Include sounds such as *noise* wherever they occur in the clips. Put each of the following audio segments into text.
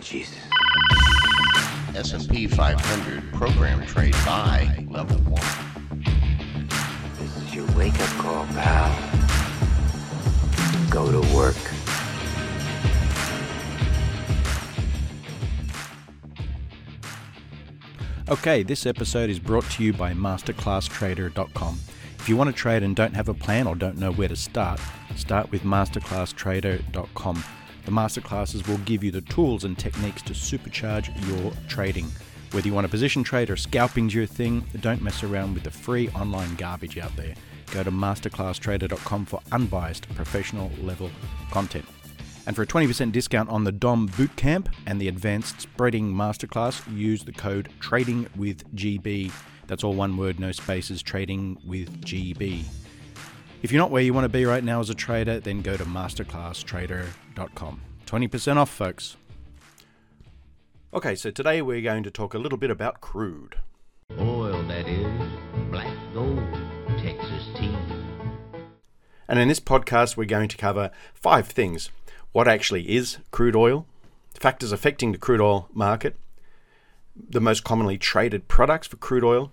Jesus. S&P 500 program trade by level 1. This is your wake-up call, pal. Go to work. Okay, this episode is brought to you by masterclasstrader.com. If you want to trade and don't have a plan or don't know where to start, start with masterclasstrader.com. The masterclasses will give you the tools and techniques to supercharge your trading. Whether you want a position trade or scalping's your thing, don't mess around with the free online garbage out there. Go to masterclasstrader.com for unbiased professional level content. And for a 20% discount on the DOM Bootcamp and the Advanced Spreading Masterclass, use the code Trading with GB. That's all one word, no spaces, Trading with GB. If you're not where you want to be right now as a trader, then go to masterclasstrader.com. 20% off, folks. Okay, so today we're going to talk a little bit about crude. Oil, that is. Black gold. Texas tea. And in this podcast, we're going to cover five things what actually is crude oil, factors affecting the crude oil market, the most commonly traded products for crude oil,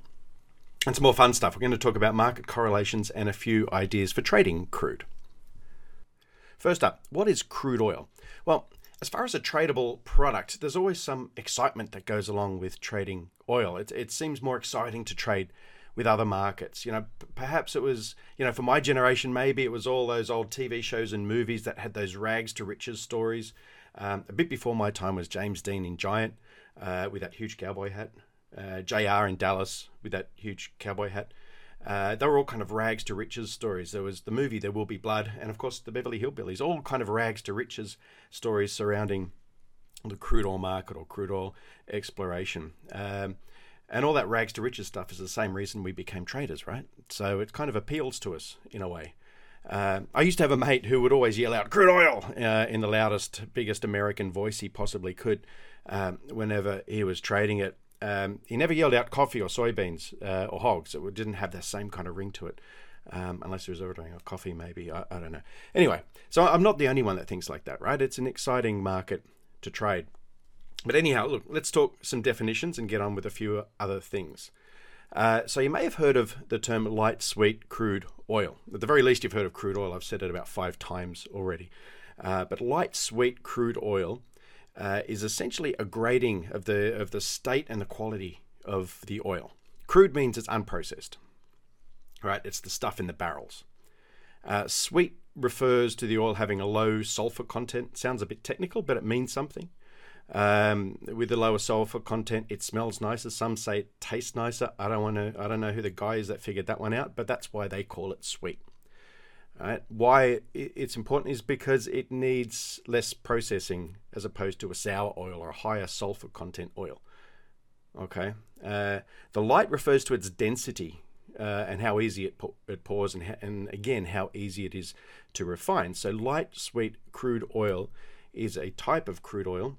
and some more fun stuff. We're going to talk about market correlations and a few ideas for trading crude. First up, what is crude oil? Well, as far as a tradable product, there's always some excitement that goes along with trading oil. It, it seems more exciting to trade with other markets. You know, p- perhaps it was, you know, for my generation, maybe it was all those old TV shows and movies that had those rags to riches stories. Um, a bit before my time was James Dean in Giant uh, with that huge cowboy hat, uh, JR in Dallas with that huge cowboy hat. Uh, they were all kind of rags to riches stories. There was the movie There Will Be Blood, and of course the Beverly Hillbillies, all kind of rags to riches stories surrounding the crude oil market or crude oil exploration. Um, and all that rags to riches stuff is the same reason we became traders, right? So it kind of appeals to us in a way. Uh, I used to have a mate who would always yell out "crude oil" uh, in the loudest, biggest American voice he possibly could um, whenever he was trading it. Um, he never yelled out coffee or soybeans uh, or hogs. It didn't have that same kind of ring to it, um, unless he was ordering a coffee, maybe. I, I don't know. Anyway, so I'm not the only one that thinks like that, right? It's an exciting market to trade. But anyhow, look, let's talk some definitions and get on with a few other things. Uh, so you may have heard of the term light sweet crude oil. At the very least, you've heard of crude oil. I've said it about five times already. Uh, but light sweet crude oil uh, is essentially a grading of the of the state and the quality of the oil. Crude means it's unprocessed, right? It's the stuff in the barrels. Uh, sweet refers to the oil having a low sulfur content. Sounds a bit technical, but it means something. Um, with the lower sulfur content, it smells nicer. Some say it tastes nicer. I don't want to. I don't know who the guy is that figured that one out, but that's why they call it sweet. Right? Why it's important is because it needs less processing as opposed to a sour oil or a higher sulfur content oil. Okay. Uh, the light refers to its density uh, and how easy it, it pours, and, and again how easy it is to refine. So light sweet crude oil is a type of crude oil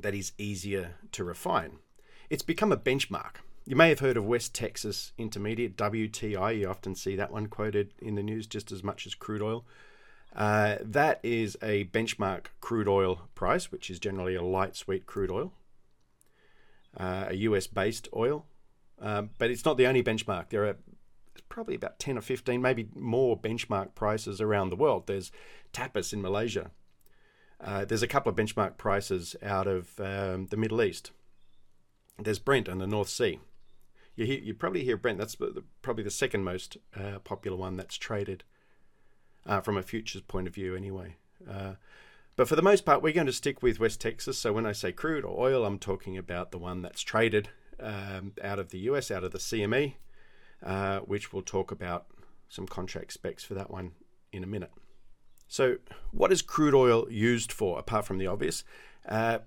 that is easier to refine. It's become a benchmark. You may have heard of West Texas Intermediate, WTI. You often see that one quoted in the news just as much as crude oil. Uh, that is a benchmark crude oil price, which is generally a light sweet crude oil, uh, a US based oil. Um, but it's not the only benchmark. There are probably about 10 or 15, maybe more benchmark prices around the world. There's Tapis in Malaysia, uh, there's a couple of benchmark prices out of um, the Middle East. There's Brent in the North Sea. You, hear, you probably hear Brent. That's probably the second most uh, popular one that's traded uh, from a futures point of view, anyway. Uh, but for the most part, we're going to stick with West Texas. So when I say crude or oil, I'm talking about the one that's traded um, out of the US, out of the CME, uh, which we'll talk about some contract specs for that one in a minute. So, what is crude oil used for, apart from the obvious? Uh,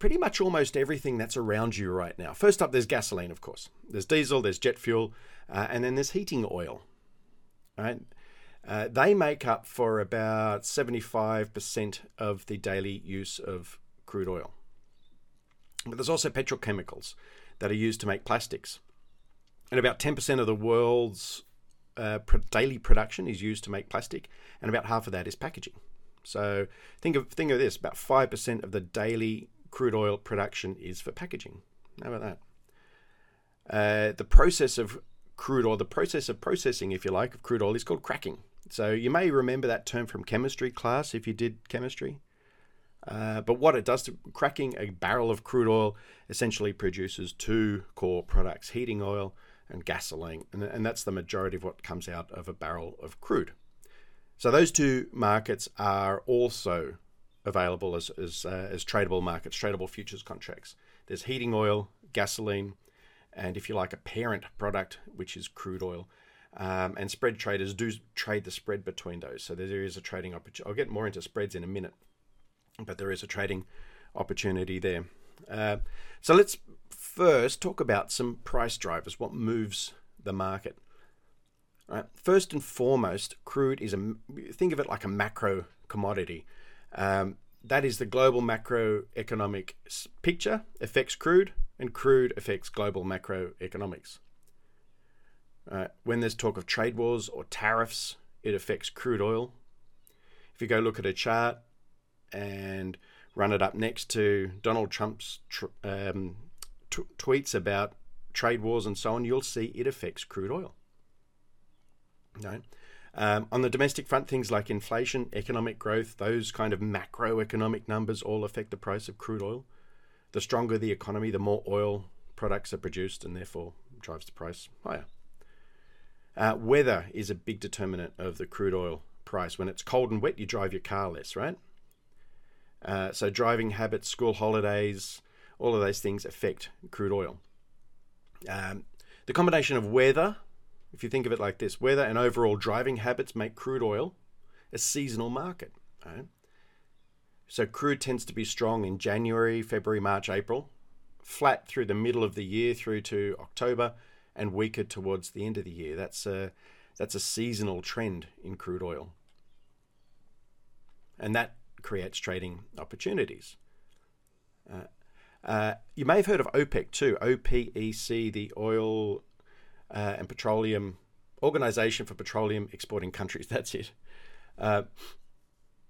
pretty much almost everything that's around you right now. First up, there's gasoline, of course. There's diesel, there's jet fuel, uh, and then there's heating oil. Right? Uh, they make up for about 75% of the daily use of crude oil. But there's also petrochemicals that are used to make plastics. And about 10% of the world's uh, daily production is used to make plastic, and about half of that is packaging. So think of think of this: about five percent of the daily crude oil production is for packaging. How about that? Uh, the process of crude oil, the process of processing, if you like, of crude oil is called cracking. So you may remember that term from chemistry class if you did chemistry. Uh, but what it does to cracking a barrel of crude oil essentially produces two core products heating oil and gasoline. And, and that's the majority of what comes out of a barrel of crude. So those two markets are also available as, as, uh, as tradable markets, tradable futures contracts. There's heating oil, gasoline, and if you like, a parent product, which is crude oil. Um, and spread traders do trade the spread between those. So there is a trading opportunity. I'll get more into spreads in a minute, but there is a trading opportunity there. Uh, so let's first talk about some price drivers, what moves the market. First and foremost, crude is a think of it like a macro commodity. Um, that is the global macroeconomic picture affects crude, and crude affects global macroeconomics. Uh, when there's talk of trade wars or tariffs, it affects crude oil. If you go look at a chart and run it up next to Donald Trump's tr- um, t- tweets about trade wars and so on, you'll see it affects crude oil. No. Um, on the domestic front, things like inflation, economic growth, those kind of macroeconomic numbers all affect the price of crude oil. The stronger the economy, the more oil products are produced, and therefore drives the price higher. Uh, weather is a big determinant of the crude oil price. When it's cold and wet, you drive your car less, right? Uh, so driving habits, school holidays, all of those things affect crude oil. Um, the combination of weather if you think of it like this, weather and overall driving habits make crude oil a seasonal market. Right? So crude tends to be strong in January, February, March, April, flat through the middle of the year through to October, and weaker towards the end of the year. That's a that's a seasonal trend in crude oil, and that creates trading opportunities. Uh, uh, you may have heard of OPEC too, OPEC, the Oil uh, and Petroleum Organization for Petroleum Exporting Countries. *laughs* That's it. Uh,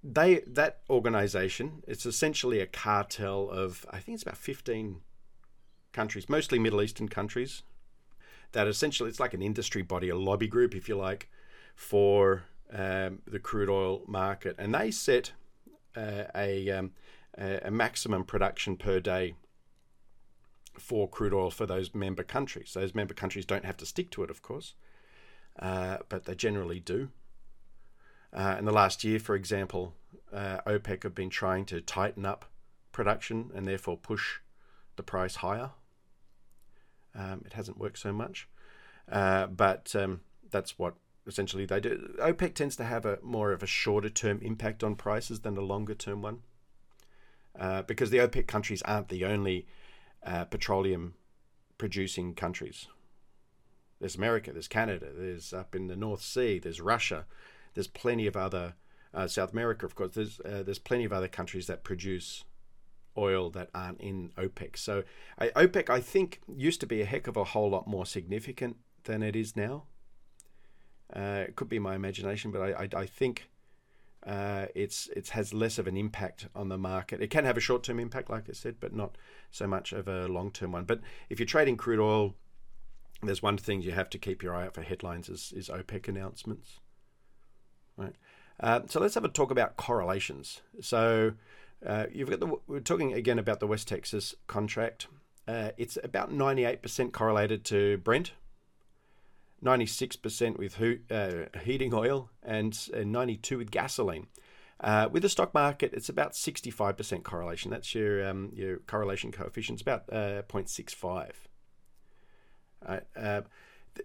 they that organization it's essentially a cartel of I think it's about 15 countries, mostly Middle Eastern countries. That essentially it's like an industry body, a lobby group, if you like, for um, the crude oil market, and they set uh, a, um, a maximum production per day for crude oil for those member countries. Those member countries don't have to stick to it, of course, uh, but they generally do. Uh, in the last year, for example, uh, OPEC have been trying to tighten up production and therefore push the price higher. Um, it hasn't worked so much, uh, but um, that's what essentially they do. OPEC tends to have a more of a shorter term impact on prices than a longer term one. Uh, because the OPEC countries aren't the only uh, petroleum producing countries. There's America, there's Canada, there's up in the North Sea, there's Russia, there's plenty of other uh, South America, of course. There's uh, there's plenty of other countries that produce oil that aren't in OPEC. So uh, OPEC, I think, used to be a heck of a whole lot more significant than it is now. Uh, it could be my imagination, but I, I, I think uh, it's it has less of an impact on the market. It can have a short term impact, like I said, but not so much of a long term one. But if you're trading crude oil, there's one thing you have to keep your eye out for headlines is, is OPEC announcements. Right. Uh, so let's have a talk about correlations. So uh, you've got the we're talking again about the West Texas contract. Uh, it's about 98% correlated to Brent 96% with uh, heating oil, and 92 with gasoline. Uh, with the stock market, it's about 65% correlation. That's your um, your correlation coefficient. It's about uh, 0.65. Uh,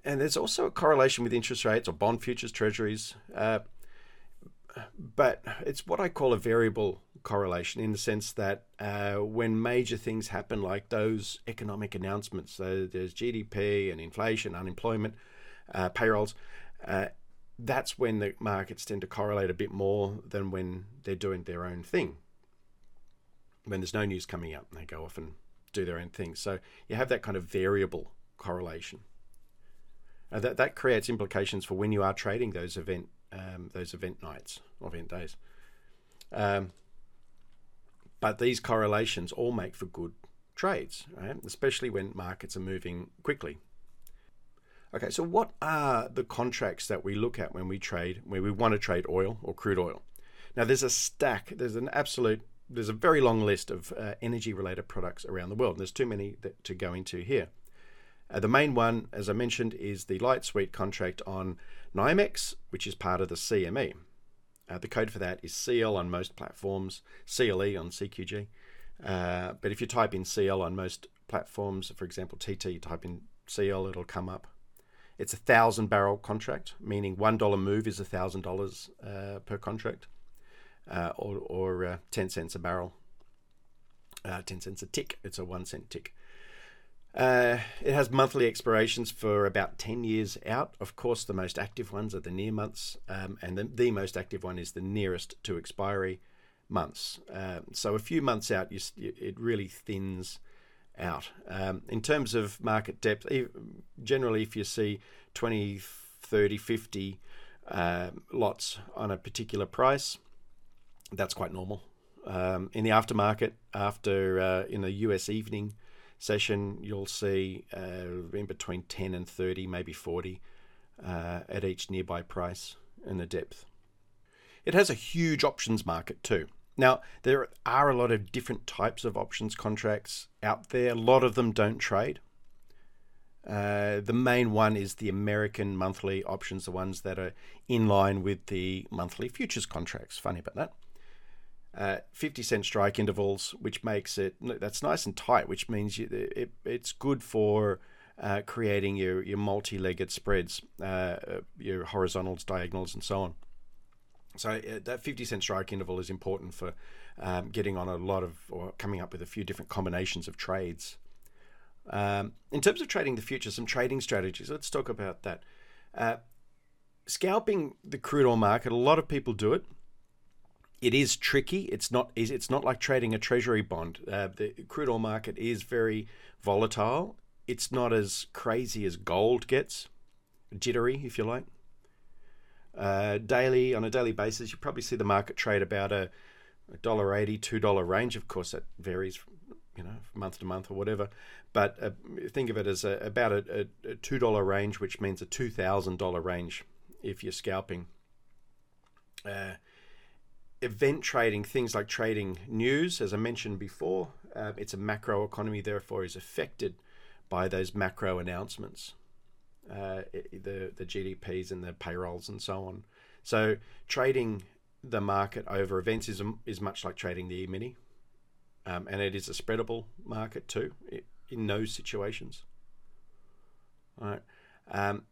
and there's also a correlation with interest rates or bond futures, treasuries. Uh, but it's what I call a variable correlation in the sense that uh, when major things happen, like those economic announcements, so there's GDP and inflation, unemployment, uh, payrolls, uh, that's when the markets tend to correlate a bit more than when they're doing their own thing. When there's no news coming up, they go off and do their own thing. So you have that kind of variable correlation. Uh, that that creates implications for when you are trading those event um, those event nights or event days. Um, but these correlations all make for good trades, right? especially when markets are moving quickly. Okay, so what are the contracts that we look at when we trade, when we want to trade oil or crude oil? Now, there's a stack, there's an absolute, there's a very long list of uh, energy related products around the world. And There's too many that, to go into here. Uh, the main one, as I mentioned, is the light sweet contract on NYMEX, which is part of the CME. Uh, the code for that is CL on most platforms, CLE on CQG. Uh, but if you type in CL on most platforms, for example, TT, type in CL, it'll come up. It's a thousand barrel contract, meaning one dollar move is a thousand dollars uh, per contract, uh, or, or uh, ten cents a barrel. Uh, ten cents a tick. It's a one cent tick. Uh, it has monthly expirations for about 10 years out. Of course, the most active ones are the near months, um, and the, the, most active one is the nearest to expiry months. Uh, so, a few months out, you, it really thins out. Um, in terms of market depth, generally, if you see 20, 30, 50 uh, lots on a particular price, that's quite normal. Um, in the aftermarket, after uh, in the US evening, session, you'll see uh, in between 10 and 30, maybe 40 uh, at each nearby price in the depth. It has a huge options market too. Now, there are a lot of different types of options contracts out there. A lot of them don't trade. Uh, the main one is the American monthly options, the ones that are in line with the monthly futures contracts. Funny about that uh, 50 cent strike intervals, which makes it that's nice and tight, which means you, it, it's good for uh, creating your, your multi legged spreads, uh, your horizontals, diagonals, and so on. So uh, that 50 cent strike interval is important for um, getting on a lot of or coming up with a few different combinations of trades. Um, in terms of trading the future, some trading strategies. Let's talk about that. Uh, scalping the crude oil market, a lot of people do it it is tricky. It's not. It's not like trading a treasury bond. Uh, the crude oil market is very volatile. It's not as crazy as gold gets, jittery, if you like. Uh, daily on a daily basis, you probably see the market trade about a dollar eighty, two dollar range. Of course, that varies, you know, month to month or whatever. But uh, think of it as a, about a, a two dollar range, which means a two thousand dollar range if you're scalping. Uh, event trading, things like trading news, as I mentioned before, uh, it's a macro economy, therefore is affected by those macro announcements, uh, the the GDPs and the payrolls and so on. So trading the market over events is is much like trading the E-mini, um, and it is a spreadable market too in those situations. All right. Um,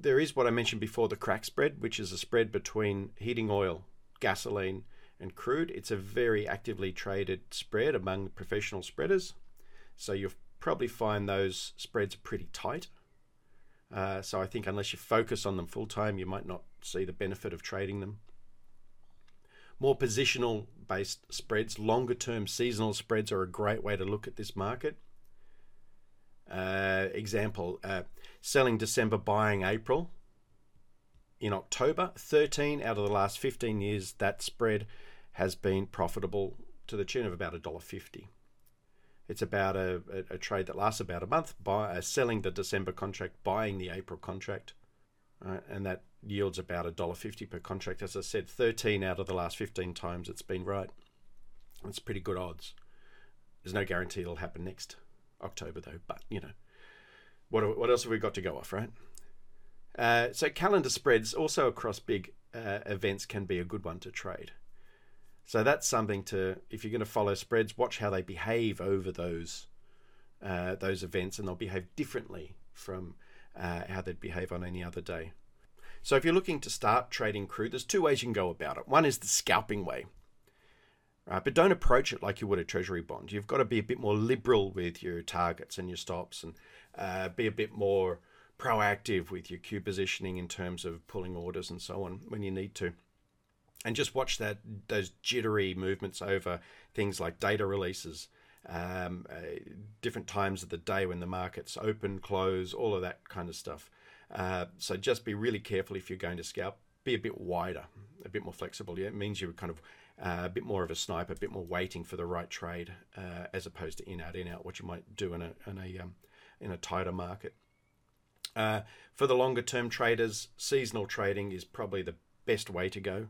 there is what I mentioned before the crack spread, which is a spread between heating oil gasoline, and crude. It's a very actively traded spread among professional spreaders. So you'll probably find those spreads pretty tight. Uh, so I think unless you focus on them full time, you might not see the benefit of trading them. More positional based spreads, longer term seasonal spreads are a great way to look at this market. Uh, example, uh, selling December, buying April in October. 13 out of the last 15 years, that spread has been profitable to the tune of about $1.50. It's about a, a, a, trade that lasts about a month, buy, uh, selling the December contract, buying the April contract, and that yields about $1.50 per contract. As I said, 13 out of the last 15 times it's been right. It's pretty good odds. There's no guarantee it'll happen next October, though, but you know, what, what else have we got to go off, right? Uh, so calendar spreads also across big uh, events can be a good one to trade. So that's something to if you're going to follow spreads, watch how they behave over those uh, those events, and they'll behave differently from uh, how they'd behave on any other day. So if you're looking to start trading crude, there's two ways you can go about it. One is the scalping way. Right, but don't approach it like you would a treasury bond. You've got to be a bit more liberal with your targets and your stops, and uh, be a bit more proactive with your queue positioning in terms of pulling orders and so on when you need to. And just watch that those jittery movements over things like data releases, um, uh, different times of the day when the markets open, close, all of that kind of stuff. Uh, so just be really careful if you're going to scalp be a bit wider, a bit more flexible. Yeah, it means you're kind of uh, a bit more of a sniper, a bit more waiting for the right trade, uh, as opposed to in out in out, what you might do in a in a um, in a tighter market. Uh, for the longer term traders, seasonal trading is probably the best way to go.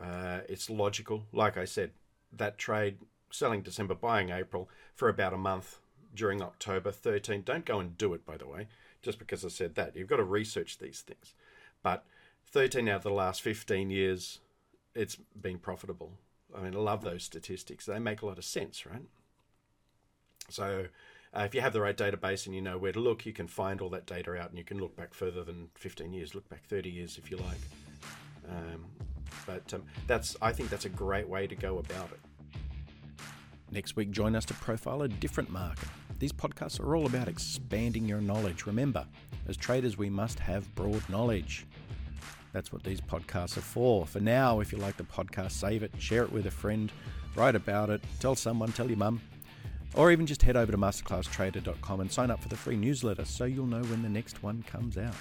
Uh, it's logical. Like I said, that trade selling December, buying April for about a month during October 13. Don't go and do it, by the way, just because I said that. You've got to research these things. But 13 out of the last 15 years, it's been profitable. I mean, I love those statistics. They make a lot of sense, right? So, uh, if you have the right database and you know where to look, you can find all that data out and you can look back further than 15 years, look back 30 years if you like. Um, but um, that's, I think that's a great way to go about it. Next week, join us to profile a different market. These podcasts are all about expanding your knowledge. Remember, as traders, we must have broad knowledge. That's what these podcasts are for. For now, if you like the podcast, save it, share it with a friend, write about it, tell someone, tell your mum, or even just head over to masterclasstrader.com and sign up for the free newsletter so you'll know when the next one comes out.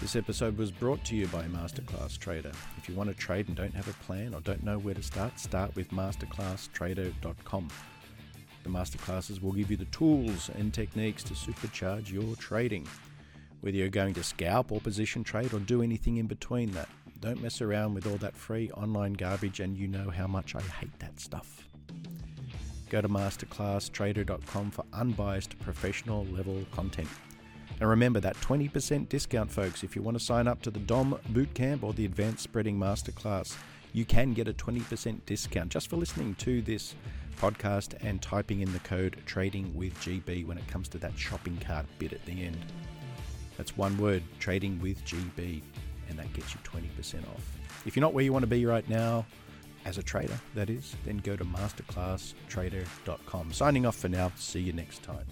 This episode was brought to you by Masterclass Trader. If you want to trade and don't have a plan or don't know where to start, start with masterclasstrader.com. The masterclasses will give you the tools and techniques to supercharge your trading. Whether you're going to scalp or position trade or do anything in between that, don't mess around with all that free online garbage, and you know how much I hate that stuff. Go to masterclasstrader.com for unbiased professional level content. And remember that 20% discount, folks, if you want to sign up to the DOM Bootcamp or the Advanced Spreading Masterclass, you can get a 20% discount just for listening to this podcast and typing in the code trading with GB when it comes to that shopping cart bit at the end. That's one word, trading with GB, and that gets you 20% off. If you're not where you want to be right now, as a trader, that is, then go to masterclasstrader.com. Signing off for now. See you next time.